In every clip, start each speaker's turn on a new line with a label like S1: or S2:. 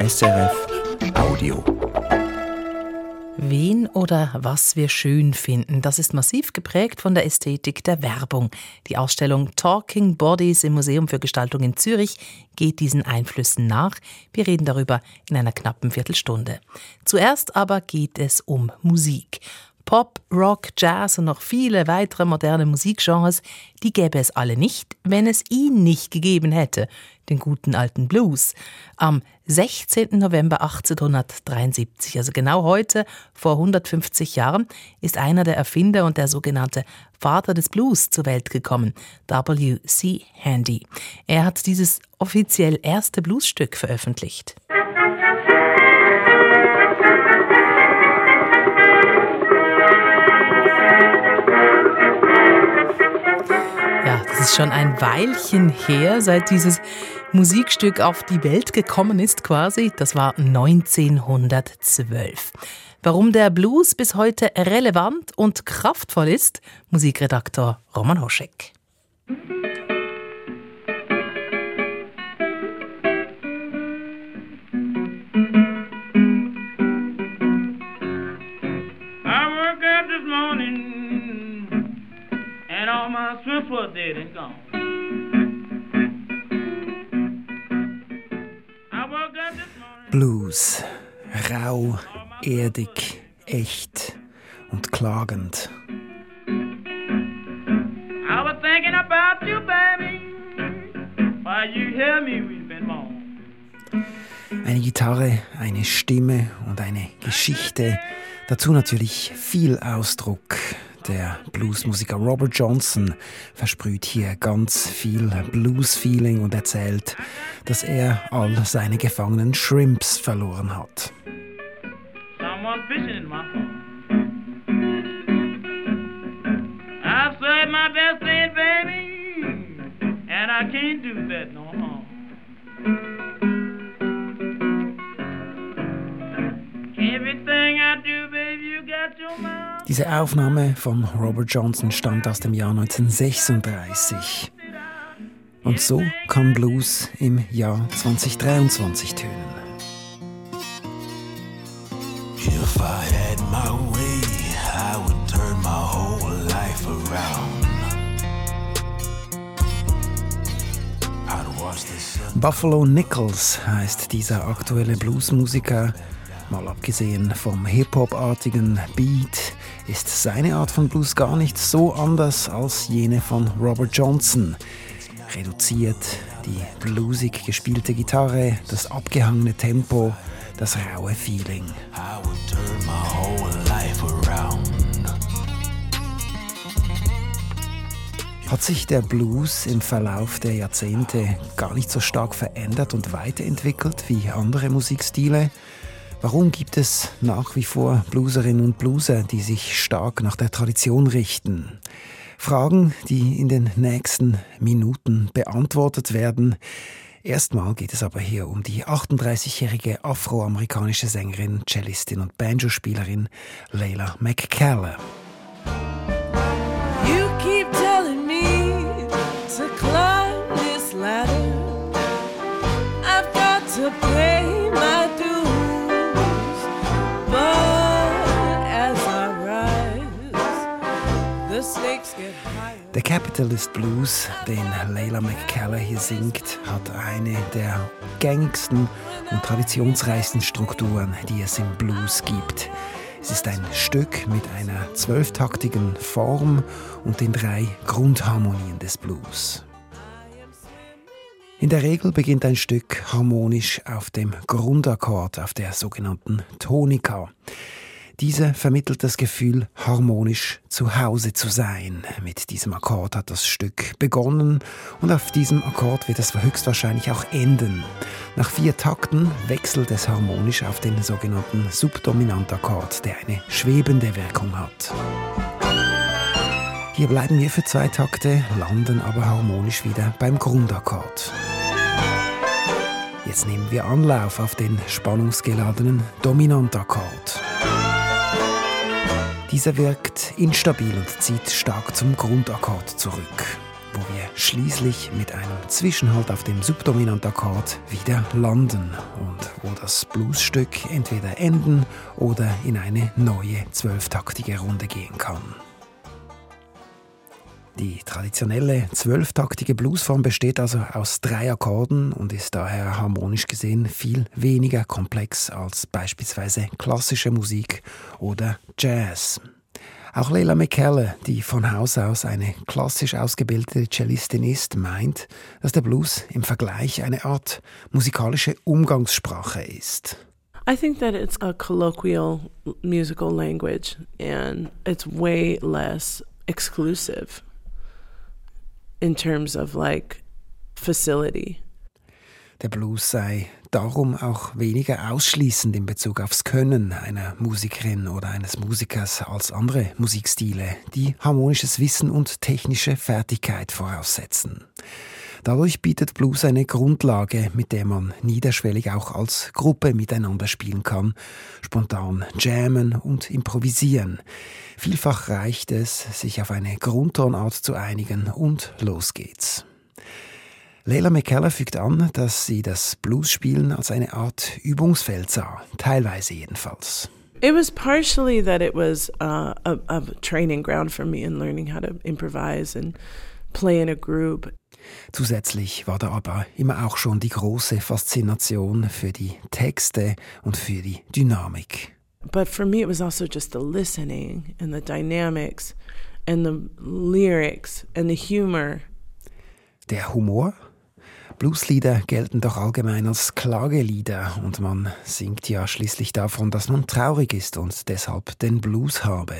S1: SRF Audio.
S2: Wen oder was wir schön finden, das ist massiv geprägt von der Ästhetik der Werbung. Die Ausstellung Talking Bodies im Museum für Gestaltung in Zürich geht diesen Einflüssen nach. Wir reden darüber in einer knappen Viertelstunde. Zuerst aber geht es um Musik. Pop, Rock, Jazz und noch viele weitere moderne Musikgenres, die gäbe es alle nicht, wenn es ihn nicht gegeben hätte, den guten alten Blues. Am 16. November 1873, also genau heute, vor 150 Jahren, ist einer der Erfinder und der sogenannte Vater des Blues zur Welt gekommen, W.C. Handy. Er hat dieses offiziell erste Bluesstück veröffentlicht. Schon ein Weilchen her, seit dieses Musikstück auf die Welt gekommen ist quasi. Das war 1912. Warum der Blues bis heute relevant und kraftvoll ist, Musikredaktor Roman Hoschek. Dead and gone. Blues. Rau, erdig, echt und klagend. I was thinking about you, baby, while you hear me weeping more. Eine Gitarre, eine Stimme und eine Geschichte. Dazu natürlich viel Ausdruck, der Bluesmusiker Robert Johnson versprüht hier ganz viel Blues-Feeling und erzählt, dass er all seine gefangenen Shrimps verloren hat. I can't do that no more. Everything I do, baby, you got your mind. Diese Aufnahme von Robert Johnson stammt aus dem Jahr 1936. Und so kann Blues im Jahr 2023 tönen. If I had my way, I would turn my whole life around. Buffalo Nichols heißt dieser aktuelle Bluesmusiker. Mal abgesehen vom Hip-Hop-artigen Beat ist seine Art von Blues gar nicht so anders als jene von Robert Johnson. Reduziert, die bluesig gespielte Gitarre, das abgehangene Tempo, das raue Feeling. Hat sich der Blues im Verlauf der Jahrzehnte gar nicht so stark verändert und weiterentwickelt wie andere Musikstile? Warum gibt es nach wie vor Blueserinnen und Blueser, die sich stark nach der Tradition richten? Fragen, die in den nächsten Minuten beantwortet werden. Erstmal geht es aber hier um die 38-jährige afroamerikanische Sängerin, Cellistin und Banjospielerin Layla McCallan. Der Capitalist Blues, den Layla McCallum hier singt, hat eine der gängigsten und traditionsreichsten Strukturen, die es im Blues gibt. Es ist ein Stück mit einer zwölftaktigen Form und den drei Grundharmonien des Blues. In der Regel beginnt ein Stück harmonisch auf dem Grundakkord, auf der sogenannten Tonika. Diese vermittelt das Gefühl, harmonisch zu Hause zu sein. Mit diesem Akkord hat das Stück begonnen und auf diesem Akkord wird es höchstwahrscheinlich auch enden. Nach vier Takten wechselt es harmonisch auf den sogenannten Subdominantakkord, der eine schwebende Wirkung hat. Hier bleiben wir für zwei Takte, landen aber harmonisch wieder beim Grundakkord. Jetzt nehmen wir Anlauf auf den spannungsgeladenen Dominantakkord. Dieser wirkt instabil und zieht stark zum Grundakkord zurück. wo wir schließlich mit einem Zwischenhalt auf dem Subdominantakkord wieder landen und wo das Bluesstück entweder enden oder in eine neue zwölftaktige Runde gehen kann. Die traditionelle zwölftaktige Bluesform besteht also aus drei Akkorden und ist daher harmonisch gesehen viel weniger komplex als beispielsweise klassische Musik oder Jazz. Auch Leila McKellar, die von Haus aus eine klassisch ausgebildete Cellistin ist, meint, dass der Blues im Vergleich eine Art musikalische Umgangssprache ist.
S3: I think that it's a colloquial musical language and it's way less exclusive in terms of like facility.
S2: Der Blues sei darum auch weniger ausschließend in Bezug aufs Können einer Musikerin oder eines Musikers als andere Musikstile, die harmonisches Wissen und technische Fertigkeit voraussetzen. Dadurch bietet Blues eine Grundlage, mit der man niederschwellig auch als Gruppe miteinander spielen kann, spontan jammen und improvisieren. Vielfach reicht es, sich auf eine Grundtonart zu einigen und los geht's. Leila McKellar fügt an, dass sie das Bluesspielen als eine Art Übungsfeld sah, teilweise jedenfalls.
S3: It was partially that it was uh, a, a training ground for me in learning how to improvise and play in a group.
S2: Zusätzlich war da aber immer auch schon die große Faszination für die Texte und für die Dynamik.
S3: But for me, it was also just the listening and the dynamics and the lyrics and the humor.
S2: Der Humor Blueslieder gelten doch allgemein als Klagelieder und man singt ja schließlich davon, dass man traurig ist und deshalb den Blues habe.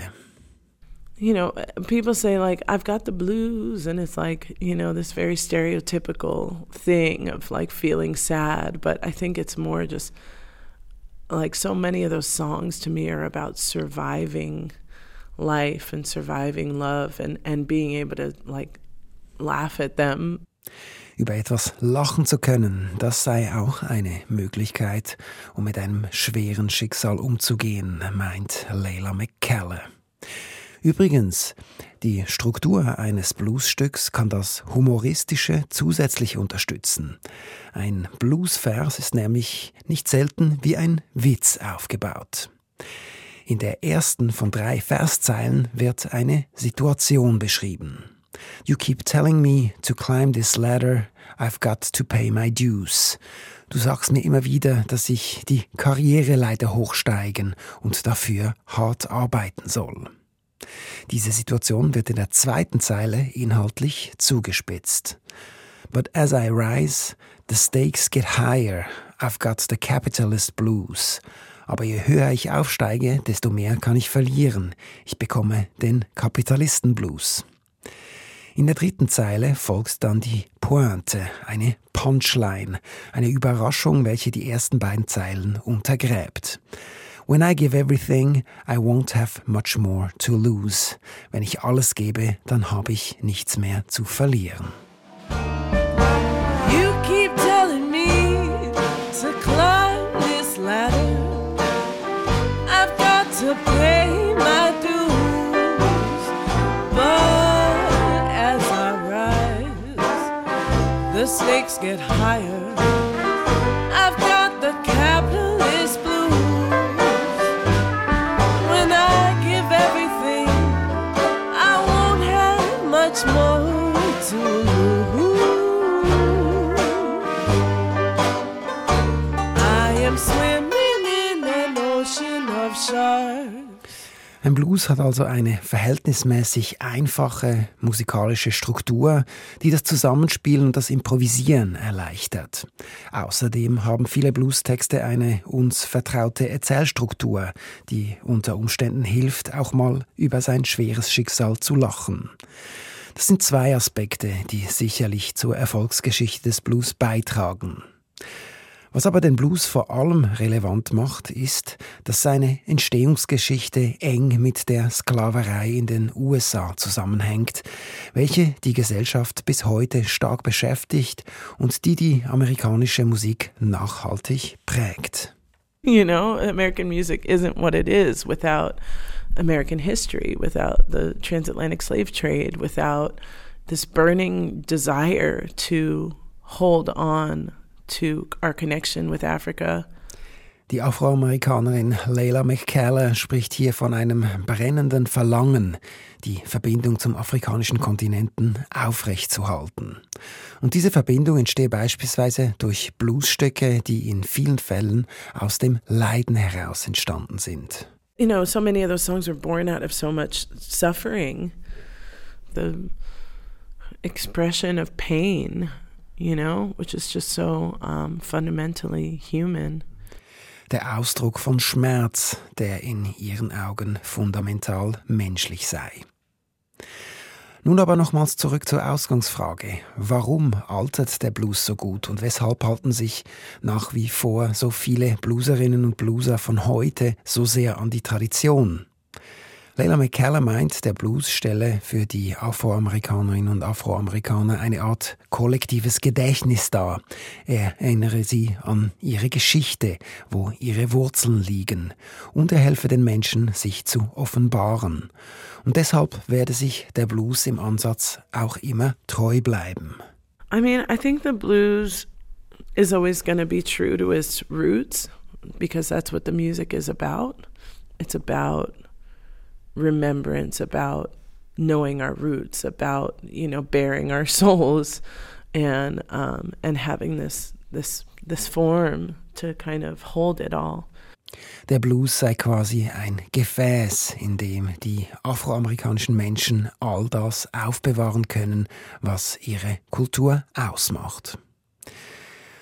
S3: You know, people say like I've got the blues and it's like, you know, this very stereotypical thing of like feeling sad, but I think it's more just like so many of those songs to me are about surviving life and surviving love and and being able to like laugh at them
S2: Über etwas lachen zu können, das sei auch eine Möglichkeit, um mit einem schweren Schicksal umzugehen, meint Leila McCallum. Übrigens, die Struktur eines Bluesstücks kann das Humoristische zusätzlich unterstützen. Ein Bluesvers ist nämlich nicht selten wie ein Witz aufgebaut. In der ersten von drei Verszeilen wird eine Situation beschrieben. You keep telling me to climb this ladder, I've got to pay my dues. Du sagst mir immer wieder, dass ich die Karriereleiter hochsteigen und dafür hart arbeiten soll. Diese Situation wird in der zweiten Zeile inhaltlich zugespitzt. But as I rise, the stakes get higher. I've got the capitalist blues. Aber je höher ich aufsteige, desto mehr kann ich verlieren. Ich bekomme den Kapitalistenblues. In der dritten Zeile folgt dann die Pointe, eine Punchline, eine Überraschung, welche die ersten beiden Zeilen untergräbt. When I give everything, I won't have much more to lose. Wenn ich alles gebe, dann habe ich nichts mehr zu verlieren.
S3: You keep telling me to climb this ladder. I've got to pay the stakes get higher.
S2: Ein Blues hat also eine verhältnismäßig einfache musikalische Struktur, die das Zusammenspielen und das Improvisieren erleichtert. Außerdem haben viele Bluestexte eine uns vertraute Erzählstruktur, die unter Umständen hilft, auch mal über sein schweres Schicksal zu lachen. Das sind zwei Aspekte, die sicherlich zur Erfolgsgeschichte des Blues beitragen. Was aber den Blues vor allem relevant macht, ist, dass seine Entstehungsgeschichte eng mit der Sklaverei in den USA zusammenhängt, welche die Gesellschaft bis heute stark beschäftigt und die die amerikanische Musik nachhaltig prägt.
S3: You know, American music isn't what it is without American history, without the transatlantic slave trade, without this burning desire to hold on to our connection with Africa.
S2: Die Afroamerikanerin Leila McCalla spricht hier von einem brennenden Verlangen, die Verbindung zum afrikanischen Kontinenten aufrechtzuerhalten. Und diese Verbindung entsteht beispielsweise durch Bluesstücke, die in vielen Fällen aus dem Leiden heraus entstanden sind.
S3: You know, so many of those songs were born out of so much suffering. The expression of pain, you know, which is just so um, fundamentally human
S2: der Ausdruck von Schmerz, der in ihren Augen fundamental menschlich sei. Nun aber nochmals zurück zur Ausgangsfrage. Warum altert der Blues so gut und weshalb halten sich nach wie vor so viele Blueserinnen und Blueser von heute so sehr an die Tradition? Leila McKellar meint, der Blues stelle für die Afroamerikanerinnen und Afroamerikaner eine Art kollektives Gedächtnis dar. Er erinnere sie an ihre Geschichte, wo ihre Wurzeln liegen, und er helfe den Menschen, sich zu offenbaren. Und deshalb werde sich der Blues im Ansatz auch immer treu bleiben.
S3: I mean, I think the blues is always going to be true to its roots because that's what the music is about. It's about remembrance, about knowing our roots, about you know bearing our souls, and um, and having this this this form to kind of hold it all.
S2: Der Blues sei quasi ein Gefäß, in dem die afroamerikanischen Menschen all das aufbewahren können, was ihre Kultur ausmacht.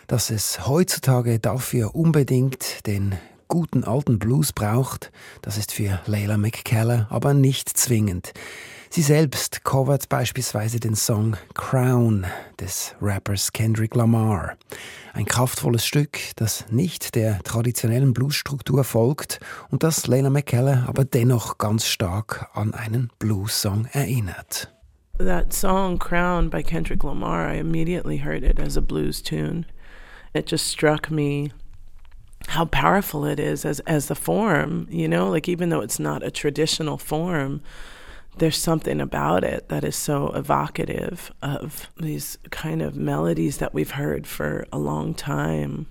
S2: Dass es heutzutage dafür unbedingt den guten alten Blues braucht, das ist für Layla McKellar aber nicht zwingend. Sie selbst covert beispielsweise den Song Crown des Rappers Kendrick Lamar. Ein kraftvolles Stück, das nicht der traditionellen Bluesstruktur folgt und das Layla McKellar aber dennoch ganz stark an einen Blues-Song erinnert.
S3: That song Crown by Kendrick Lamar, I immediately heard it as a blues tune. It just struck me how powerful it is as as the form you know like even though it's not a traditional form there's something about it that is so evocative of these kind of melodies that we've heard for a long time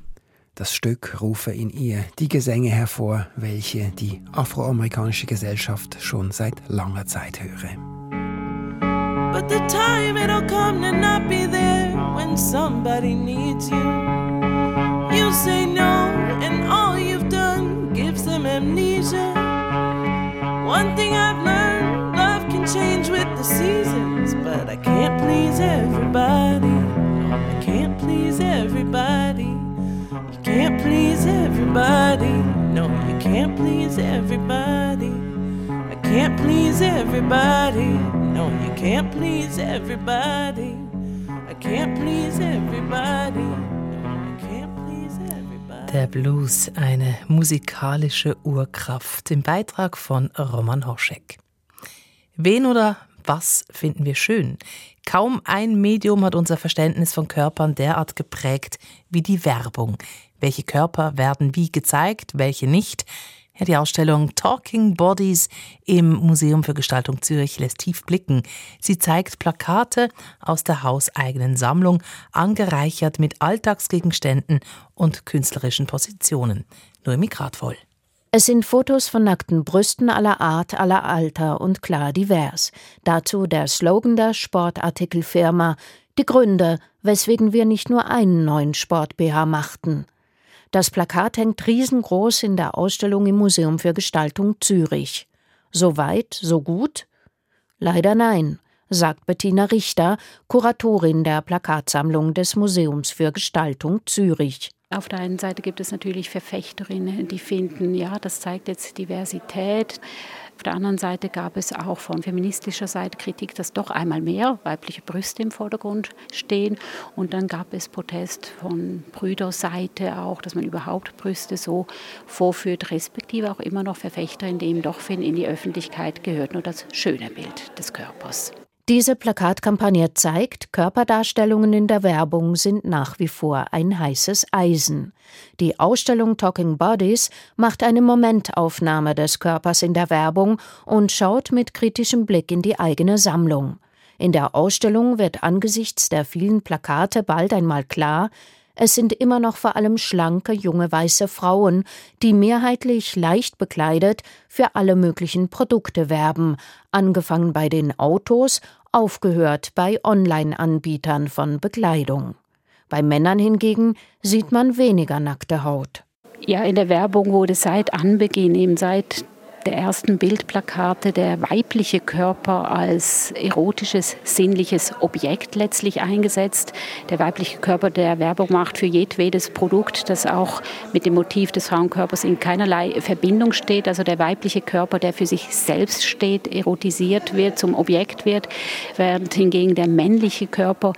S2: Das Stück rufe in ihr die Gesänge hervor, welche die afroamerikanische Gesellschaft schon seit langer Zeit höre.
S3: But the time it'll come to not be there when somebody needs you. You say no, amnesia. One thing I've learned love can change with the seasons, but I can't please everybody. I can't please everybody. You can't please everybody. No, you can't please everybody. I can't please everybody. No, you can't please everybody. I can't please everybody.
S4: Der Blues, eine musikalische Urkraft, im Beitrag von Roman Horschek. Wen oder was finden wir schön? Kaum ein Medium hat unser Verständnis von Körpern derart geprägt wie die Werbung. Welche Körper werden wie gezeigt, welche nicht? Ja, die Ausstellung Talking Bodies im Museum für Gestaltung Zürich lässt tief blicken. Sie zeigt Plakate aus der hauseigenen Sammlung, angereichert mit Alltagsgegenständen und künstlerischen Positionen. Nur Mikrat voll.
S5: Es sind Fotos von nackten Brüsten aller Art, aller Alter und klar divers. Dazu der Slogan der Sportartikelfirma, die Gründe, weswegen wir nicht nur einen neuen Sport-BH machten. Das Plakat hängt riesengroß in der Ausstellung im Museum für Gestaltung Zürich. So weit, so gut? Leider nein, sagt Bettina Richter, Kuratorin der Plakatsammlung des Museums für Gestaltung Zürich.
S6: Auf der einen Seite gibt es natürlich Verfechterinnen, die finden, ja, das zeigt jetzt Diversität. Auf der anderen Seite gab es auch von feministischer Seite Kritik, dass doch einmal mehr weibliche Brüste im Vordergrund stehen. Und dann gab es Protest von Brüderseite auch, dass man überhaupt Brüste so vorführt, respektive auch immer noch Verfechter, in dem doch in die Öffentlichkeit gehört nur das schöne Bild des Körpers.
S5: Diese Plakatkampagne zeigt, Körperdarstellungen in der Werbung sind nach wie vor ein heißes Eisen. Die Ausstellung Talking Bodies macht eine Momentaufnahme des Körpers in der Werbung und schaut mit kritischem Blick in die eigene Sammlung. In der Ausstellung wird angesichts der vielen Plakate bald einmal klar, es sind immer noch vor allem schlanke junge weiße Frauen, die mehrheitlich leicht bekleidet für alle möglichen Produkte werben, angefangen bei den Autos, aufgehört bei Online-Anbietern von Bekleidung. Bei Männern hingegen sieht man weniger nackte Haut.
S6: Ja, in der Werbung wurde seit Anbeginn, eben seit der ersten Bildplakate der weibliche Körper als erotisches, sinnliches Objekt letztlich eingesetzt. Der weibliche Körper, der Werbung macht für jedwedes Produkt, das auch mit dem Motiv des Frauenkörpers in keinerlei Verbindung steht. Also der weibliche Körper, der für sich selbst steht, erotisiert wird, zum Objekt wird, während hingegen der männliche Körper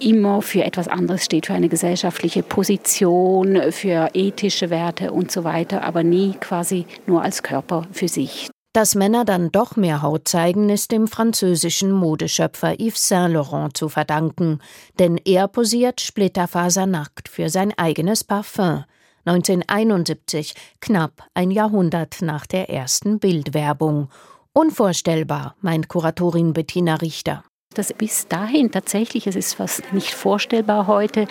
S6: immer für etwas anderes steht, für eine gesellschaftliche Position, für ethische Werte und so weiter, aber nie quasi nur als Körper für sich.
S5: Dass Männer dann doch mehr Haut zeigen, ist dem französischen Modeschöpfer Yves Saint Laurent zu verdanken, denn er posiert splitterfasernackt für sein eigenes Parfum. 1971, knapp ein Jahrhundert nach der ersten Bildwerbung. Unvorstellbar, meint Kuratorin Bettina Richter
S6: dass bis dahin tatsächlich, es ist fast nicht vorstellbar heute,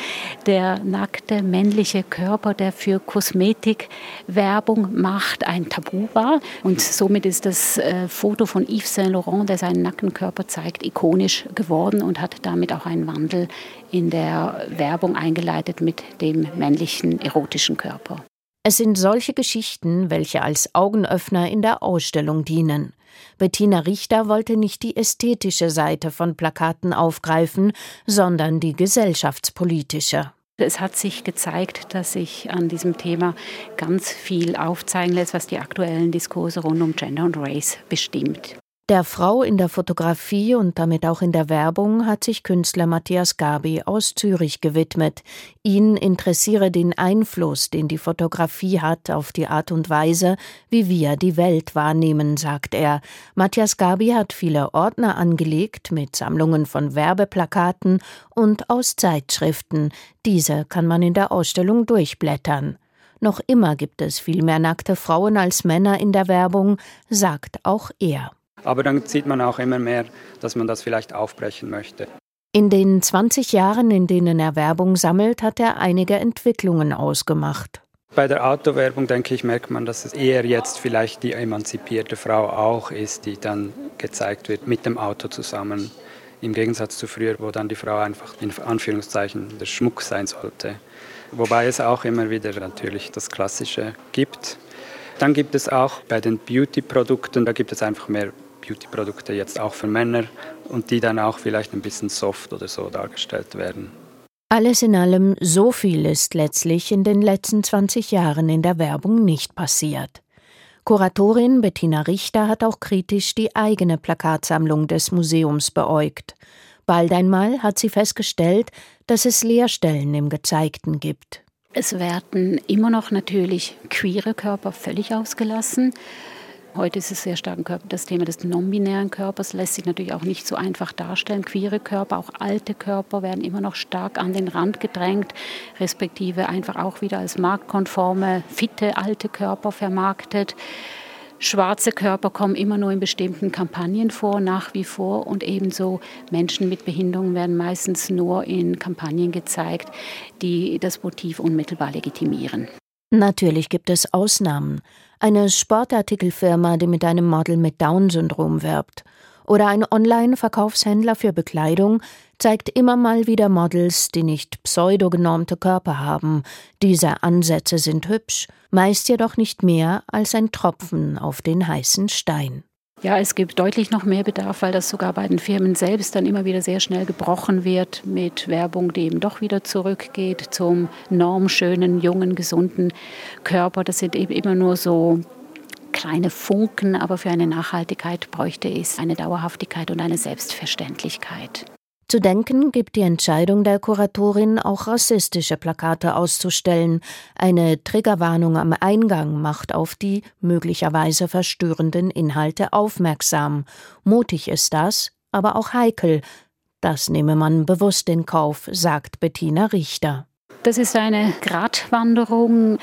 S6: der nackte männliche Körper, der für Kosmetik Werbung macht, ein Tabu war. Und somit ist das äh, Foto von Yves Saint Laurent, der seinen nackten Körper zeigt, ikonisch geworden und hat damit auch einen Wandel in der Werbung eingeleitet mit dem männlichen erotischen Körper.
S5: Es sind solche Geschichten, welche als Augenöffner in der Ausstellung dienen. Bettina Richter wollte nicht die ästhetische Seite von Plakaten aufgreifen, sondern die gesellschaftspolitische.
S6: Es hat sich gezeigt, dass sich an diesem Thema ganz viel aufzeigen lässt, was die aktuellen Diskurse rund um Gender und Race bestimmt.
S5: Der Frau in der Fotografie und damit auch in der Werbung hat sich Künstler Matthias Gabi aus Zürich gewidmet. Ihn interessiere den Einfluss, den die Fotografie hat auf die Art und Weise, wie wir die Welt wahrnehmen, sagt er. Matthias Gabi hat viele Ordner angelegt mit Sammlungen von Werbeplakaten und aus Zeitschriften. Diese kann man in der Ausstellung durchblättern. Noch immer gibt es viel mehr nackte Frauen als Männer in der Werbung, sagt auch er.
S7: Aber dann sieht man auch immer mehr, dass man das vielleicht aufbrechen möchte.
S5: In den 20 Jahren, in denen er Werbung sammelt, hat er einige Entwicklungen ausgemacht.
S7: Bei der Autowerbung, denke ich, merkt man, dass es eher jetzt vielleicht die emanzipierte Frau auch ist, die dann gezeigt wird mit dem Auto zusammen. Im Gegensatz zu früher, wo dann die Frau einfach in Anführungszeichen der Schmuck sein sollte. Wobei es auch immer wieder natürlich das Klassische gibt. Dann gibt es auch bei den Beauty-Produkten, da gibt es einfach mehr Beauty-Produkte jetzt auch für Männer und die dann auch vielleicht ein bisschen soft oder so dargestellt werden.
S5: Alles in allem, so viel ist letztlich in den letzten 20 Jahren in der Werbung nicht passiert. Kuratorin Bettina Richter hat auch kritisch die eigene Plakatsammlung des Museums beäugt. Bald einmal hat sie festgestellt, dass es Leerstellen im Gezeigten gibt.
S6: Es werden immer noch natürlich queere Körper völlig ausgelassen. Heute ist es sehr stark das Thema des non-binären Körpers, lässt sich natürlich auch nicht so einfach darstellen. Queere Körper, auch alte Körper werden immer noch stark an den Rand gedrängt, respektive einfach auch wieder als marktkonforme, fitte alte Körper vermarktet. Schwarze Körper kommen immer nur in bestimmten Kampagnen vor, nach wie vor. Und ebenso Menschen mit Behinderungen werden meistens nur in Kampagnen gezeigt, die das Motiv unmittelbar legitimieren.
S5: Natürlich gibt es Ausnahmen. Eine Sportartikelfirma, die mit einem Model mit Down-Syndrom wirbt. Oder ein Online-Verkaufshändler für Bekleidung zeigt immer mal wieder Models, die nicht pseudogenormte Körper haben. Diese Ansätze sind hübsch, meist jedoch nicht mehr als ein Tropfen auf den heißen Stein.
S6: Ja, es gibt deutlich noch mehr Bedarf, weil das sogar bei den Firmen selbst dann immer wieder sehr schnell gebrochen wird mit Werbung, die eben doch wieder zurückgeht zum normschönen, jungen, gesunden Körper. Das sind eben immer nur so kleine Funken, aber für eine Nachhaltigkeit bräuchte es eine Dauerhaftigkeit und eine Selbstverständlichkeit.
S5: Zu denken gibt die Entscheidung der Kuratorin, auch rassistische Plakate auszustellen. Eine Triggerwarnung am Eingang macht auf die möglicherweise verstörenden Inhalte aufmerksam. Mutig ist das, aber auch heikel. Das nehme man bewusst in Kauf, sagt Bettina Richter.
S6: Das ist eine Gratwanderung.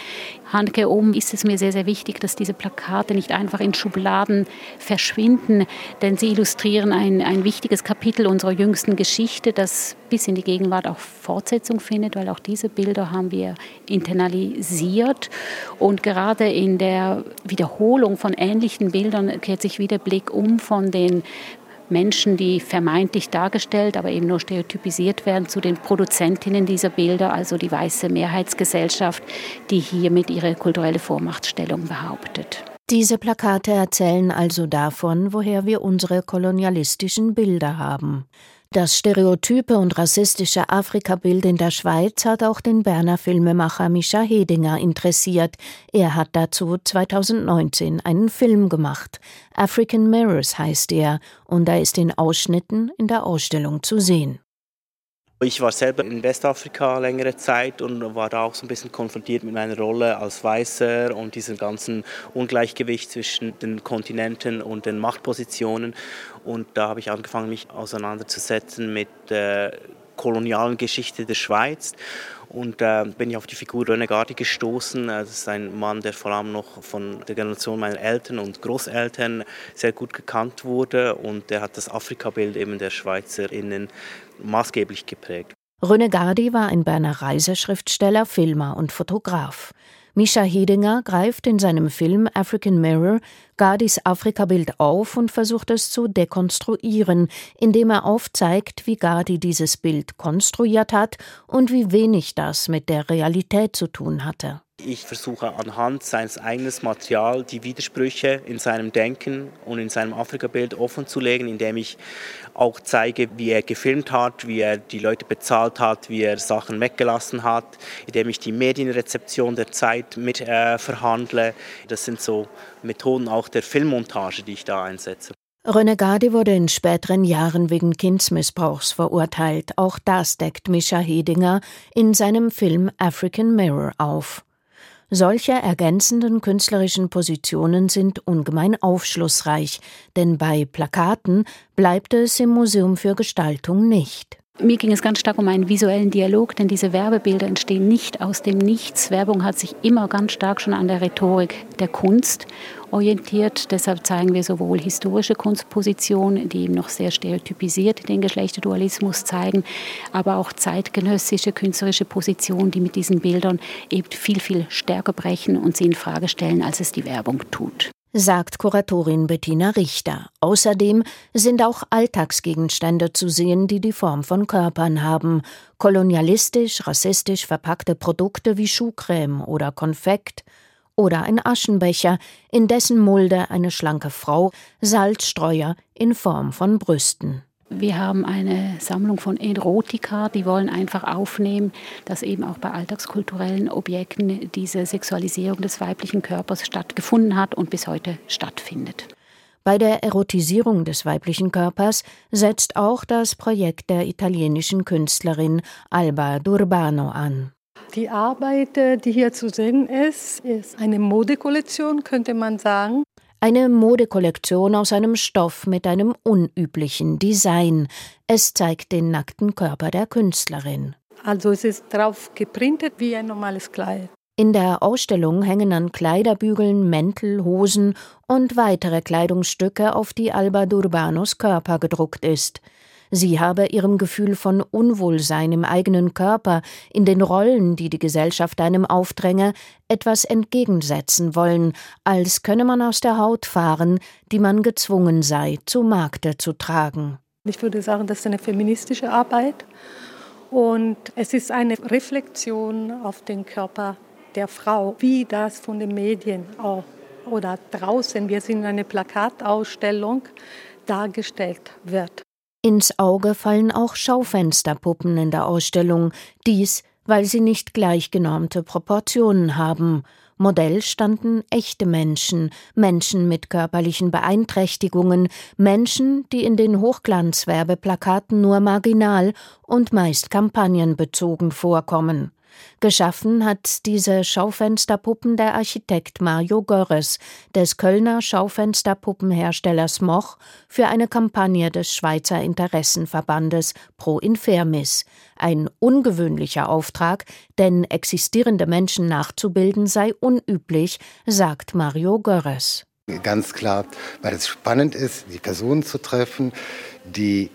S6: Handkerum ist es mir sehr, sehr wichtig, dass diese Plakate nicht einfach in Schubladen verschwinden, denn sie illustrieren ein, ein wichtiges Kapitel unserer jüngsten Geschichte, das bis in die Gegenwart auch Fortsetzung findet, weil auch diese Bilder haben wir internalisiert. Und gerade in der Wiederholung von ähnlichen Bildern kehrt sich wieder Blick um von den Menschen, die vermeintlich dargestellt, aber eben nur stereotypisiert werden, zu den Produzentinnen dieser Bilder, also die weiße Mehrheitsgesellschaft, die hiermit ihre kulturelle Vormachtstellung behauptet.
S5: Diese Plakate erzählen also davon, woher wir unsere kolonialistischen Bilder haben. Das stereotype und rassistische Afrikabild in der Schweiz hat auch den Berner Filmemacher Mischa Hedinger interessiert. Er hat dazu 2019 einen Film gemacht. African Mirrors heißt er, und er ist in Ausschnitten in der Ausstellung zu sehen.
S8: Ich war selber in Westafrika längere Zeit und war da auch so ein bisschen konfrontiert mit meiner Rolle als Weißer und diesem ganzen Ungleichgewicht zwischen den Kontinenten und den Machtpositionen. Und da habe ich angefangen, mich auseinanderzusetzen mit der kolonialen Geschichte der Schweiz. Und äh, bin ich auf die Figur René Gardi gestoßen. Äh, das ist ein Mann, der vor allem noch von der Generation meiner Eltern und Großeltern sehr gut gekannt wurde. Und der hat das Afrikabild eben der SchweizerInnen maßgeblich geprägt.
S5: René Gardi war ein Berner Reiseschriftsteller, Filmer und Fotograf. Mischa Hedinger greift in seinem Film African Mirror Gardis Afrikabild auf und versucht es zu dekonstruieren, indem er aufzeigt, wie Gardi dieses Bild konstruiert hat und wie wenig das mit der Realität zu tun hatte.
S8: Ich versuche anhand seines eigenen Materials die Widersprüche in seinem Denken und in seinem Afrikabild offenzulegen, indem ich auch zeige, wie er gefilmt hat, wie er die Leute bezahlt hat, wie er Sachen weggelassen hat, indem ich die Medienrezeption der Zeit mit äh, verhandle. Das sind so Methoden auch der Filmmontage, die ich da einsetze.
S5: René Gardi wurde in späteren Jahren wegen Kindsmissbrauchs verurteilt. Auch das deckt Mischa Hedinger in seinem Film African Mirror auf. Solche ergänzenden künstlerischen Positionen sind ungemein aufschlussreich, denn bei Plakaten bleibt es im Museum für Gestaltung nicht.
S6: Mir ging es ganz stark um einen visuellen Dialog, denn diese Werbebilder entstehen nicht aus dem Nichts. Werbung hat sich immer ganz stark schon an der Rhetorik der Kunst orientiert. Deshalb zeigen wir sowohl historische Kunstpositionen, die eben noch sehr stereotypisiert den Geschlechterdualismus zeigen, aber auch zeitgenössische künstlerische Positionen, die mit diesen Bildern eben viel, viel stärker brechen und sie in Frage stellen, als es die Werbung tut
S5: sagt Kuratorin Bettina Richter. Außerdem sind auch Alltagsgegenstände zu sehen, die die Form von Körpern haben. Kolonialistisch, rassistisch verpackte Produkte wie Schuhcreme oder Konfekt, oder ein Aschenbecher, in dessen Mulde eine schlanke Frau Salzstreuer in Form von Brüsten.
S6: Wir haben eine Sammlung von Erotika, die wollen einfach aufnehmen, dass eben auch bei alltagskulturellen Objekten diese Sexualisierung des weiblichen Körpers stattgefunden hat und bis heute stattfindet.
S5: Bei der Erotisierung des weiblichen Körpers setzt auch das Projekt der italienischen Künstlerin Alba D'Urbano an.
S9: Die Arbeit, äh, die hier zu sehen ist, ist eine Modekollektion, könnte man sagen.
S5: Eine Modekollektion aus einem Stoff mit einem unüblichen Design. Es zeigt den nackten Körper der Künstlerin.
S9: Also es ist drauf geprintet wie ein normales Kleid.
S5: In der Ausstellung hängen an Kleiderbügeln Mäntel, Hosen und weitere Kleidungsstücke, auf die Alba D'Urbanos Körper gedruckt ist. Sie habe ihrem Gefühl von Unwohlsein im eigenen Körper, in den Rollen, die die Gesellschaft einem aufdränge, etwas entgegensetzen wollen, als könne man aus der Haut fahren, die man gezwungen sei, zu Markte zu tragen.
S9: Ich würde sagen, das ist eine feministische Arbeit und es ist eine Reflexion auf den Körper der Frau, wie das von den Medien auch oder draußen, wir sind in einer Plakatausstellung, dargestellt wird.
S5: Ins Auge fallen auch Schaufensterpuppen in der Ausstellung, dies, weil sie nicht gleichgenormte Proportionen haben. Modell standen echte Menschen, Menschen mit körperlichen Beeinträchtigungen, Menschen, die in den Hochglanzwerbeplakaten nur marginal und meist kampagnenbezogen vorkommen. Geschaffen hat diese Schaufensterpuppen der Architekt Mario Görres des Kölner Schaufensterpuppenherstellers Moch für eine Kampagne des Schweizer Interessenverbandes Pro Infermis. Ein ungewöhnlicher Auftrag, denn existierende Menschen nachzubilden sei unüblich, sagt Mario Görres.
S10: Ganz klar, weil es spannend ist, die Personen zu treffen, die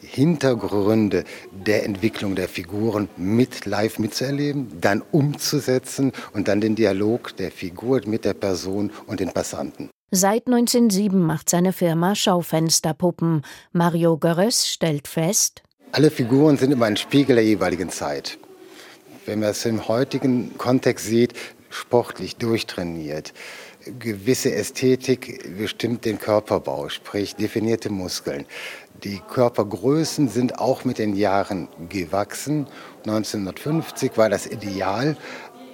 S10: Hintergründe der Entwicklung der Figuren mit live mitzuerleben, dann umzusetzen und dann den Dialog der Figur mit der Person und den Passanten.
S5: Seit 1907 macht seine Firma Schaufensterpuppen. Mario Görres stellt fest,
S10: alle Figuren sind immer ein Spiegel der jeweiligen Zeit. Wenn man es im heutigen Kontext sieht, sportlich durchtrainiert, gewisse Ästhetik bestimmt den Körperbau, sprich definierte Muskeln. Die Körpergrößen sind auch mit den Jahren gewachsen. 1950 war das Ideal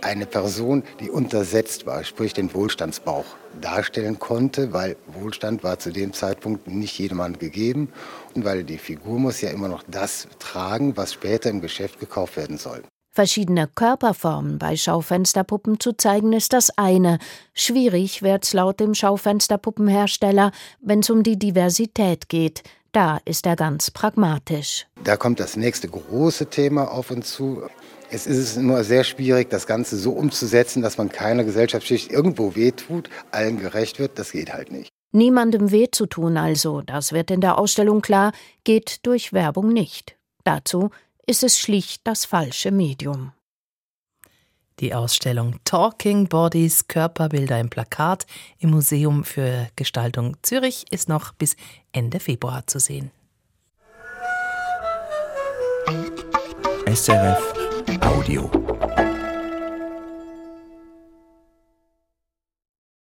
S10: eine Person, die untersetzt war, sprich den Wohlstandsbauch darstellen konnte, weil Wohlstand war zu dem Zeitpunkt nicht jedermann gegeben und weil die Figur muss ja immer noch das tragen, was später im Geschäft gekauft werden soll.
S5: Verschiedene Körperformen bei Schaufensterpuppen zu zeigen, ist das eine. Schwierig wird's laut dem Schaufensterpuppenhersteller, wenn es um die Diversität geht. Da ist er ganz pragmatisch.
S10: Da kommt das nächste große Thema auf uns zu. Es ist nur sehr schwierig, das Ganze so umzusetzen, dass man keiner Gesellschaftsschicht irgendwo wehtut, allen gerecht wird. Das geht halt nicht.
S5: Niemandem weh zu tun also, das wird in der Ausstellung klar, geht durch Werbung nicht. Dazu ist es schlicht das falsche Medium.
S4: Die Ausstellung Talking Bodies Körperbilder im Plakat im Museum für Gestaltung Zürich ist noch bis Ende Februar zu sehen.
S2: SRF Audio.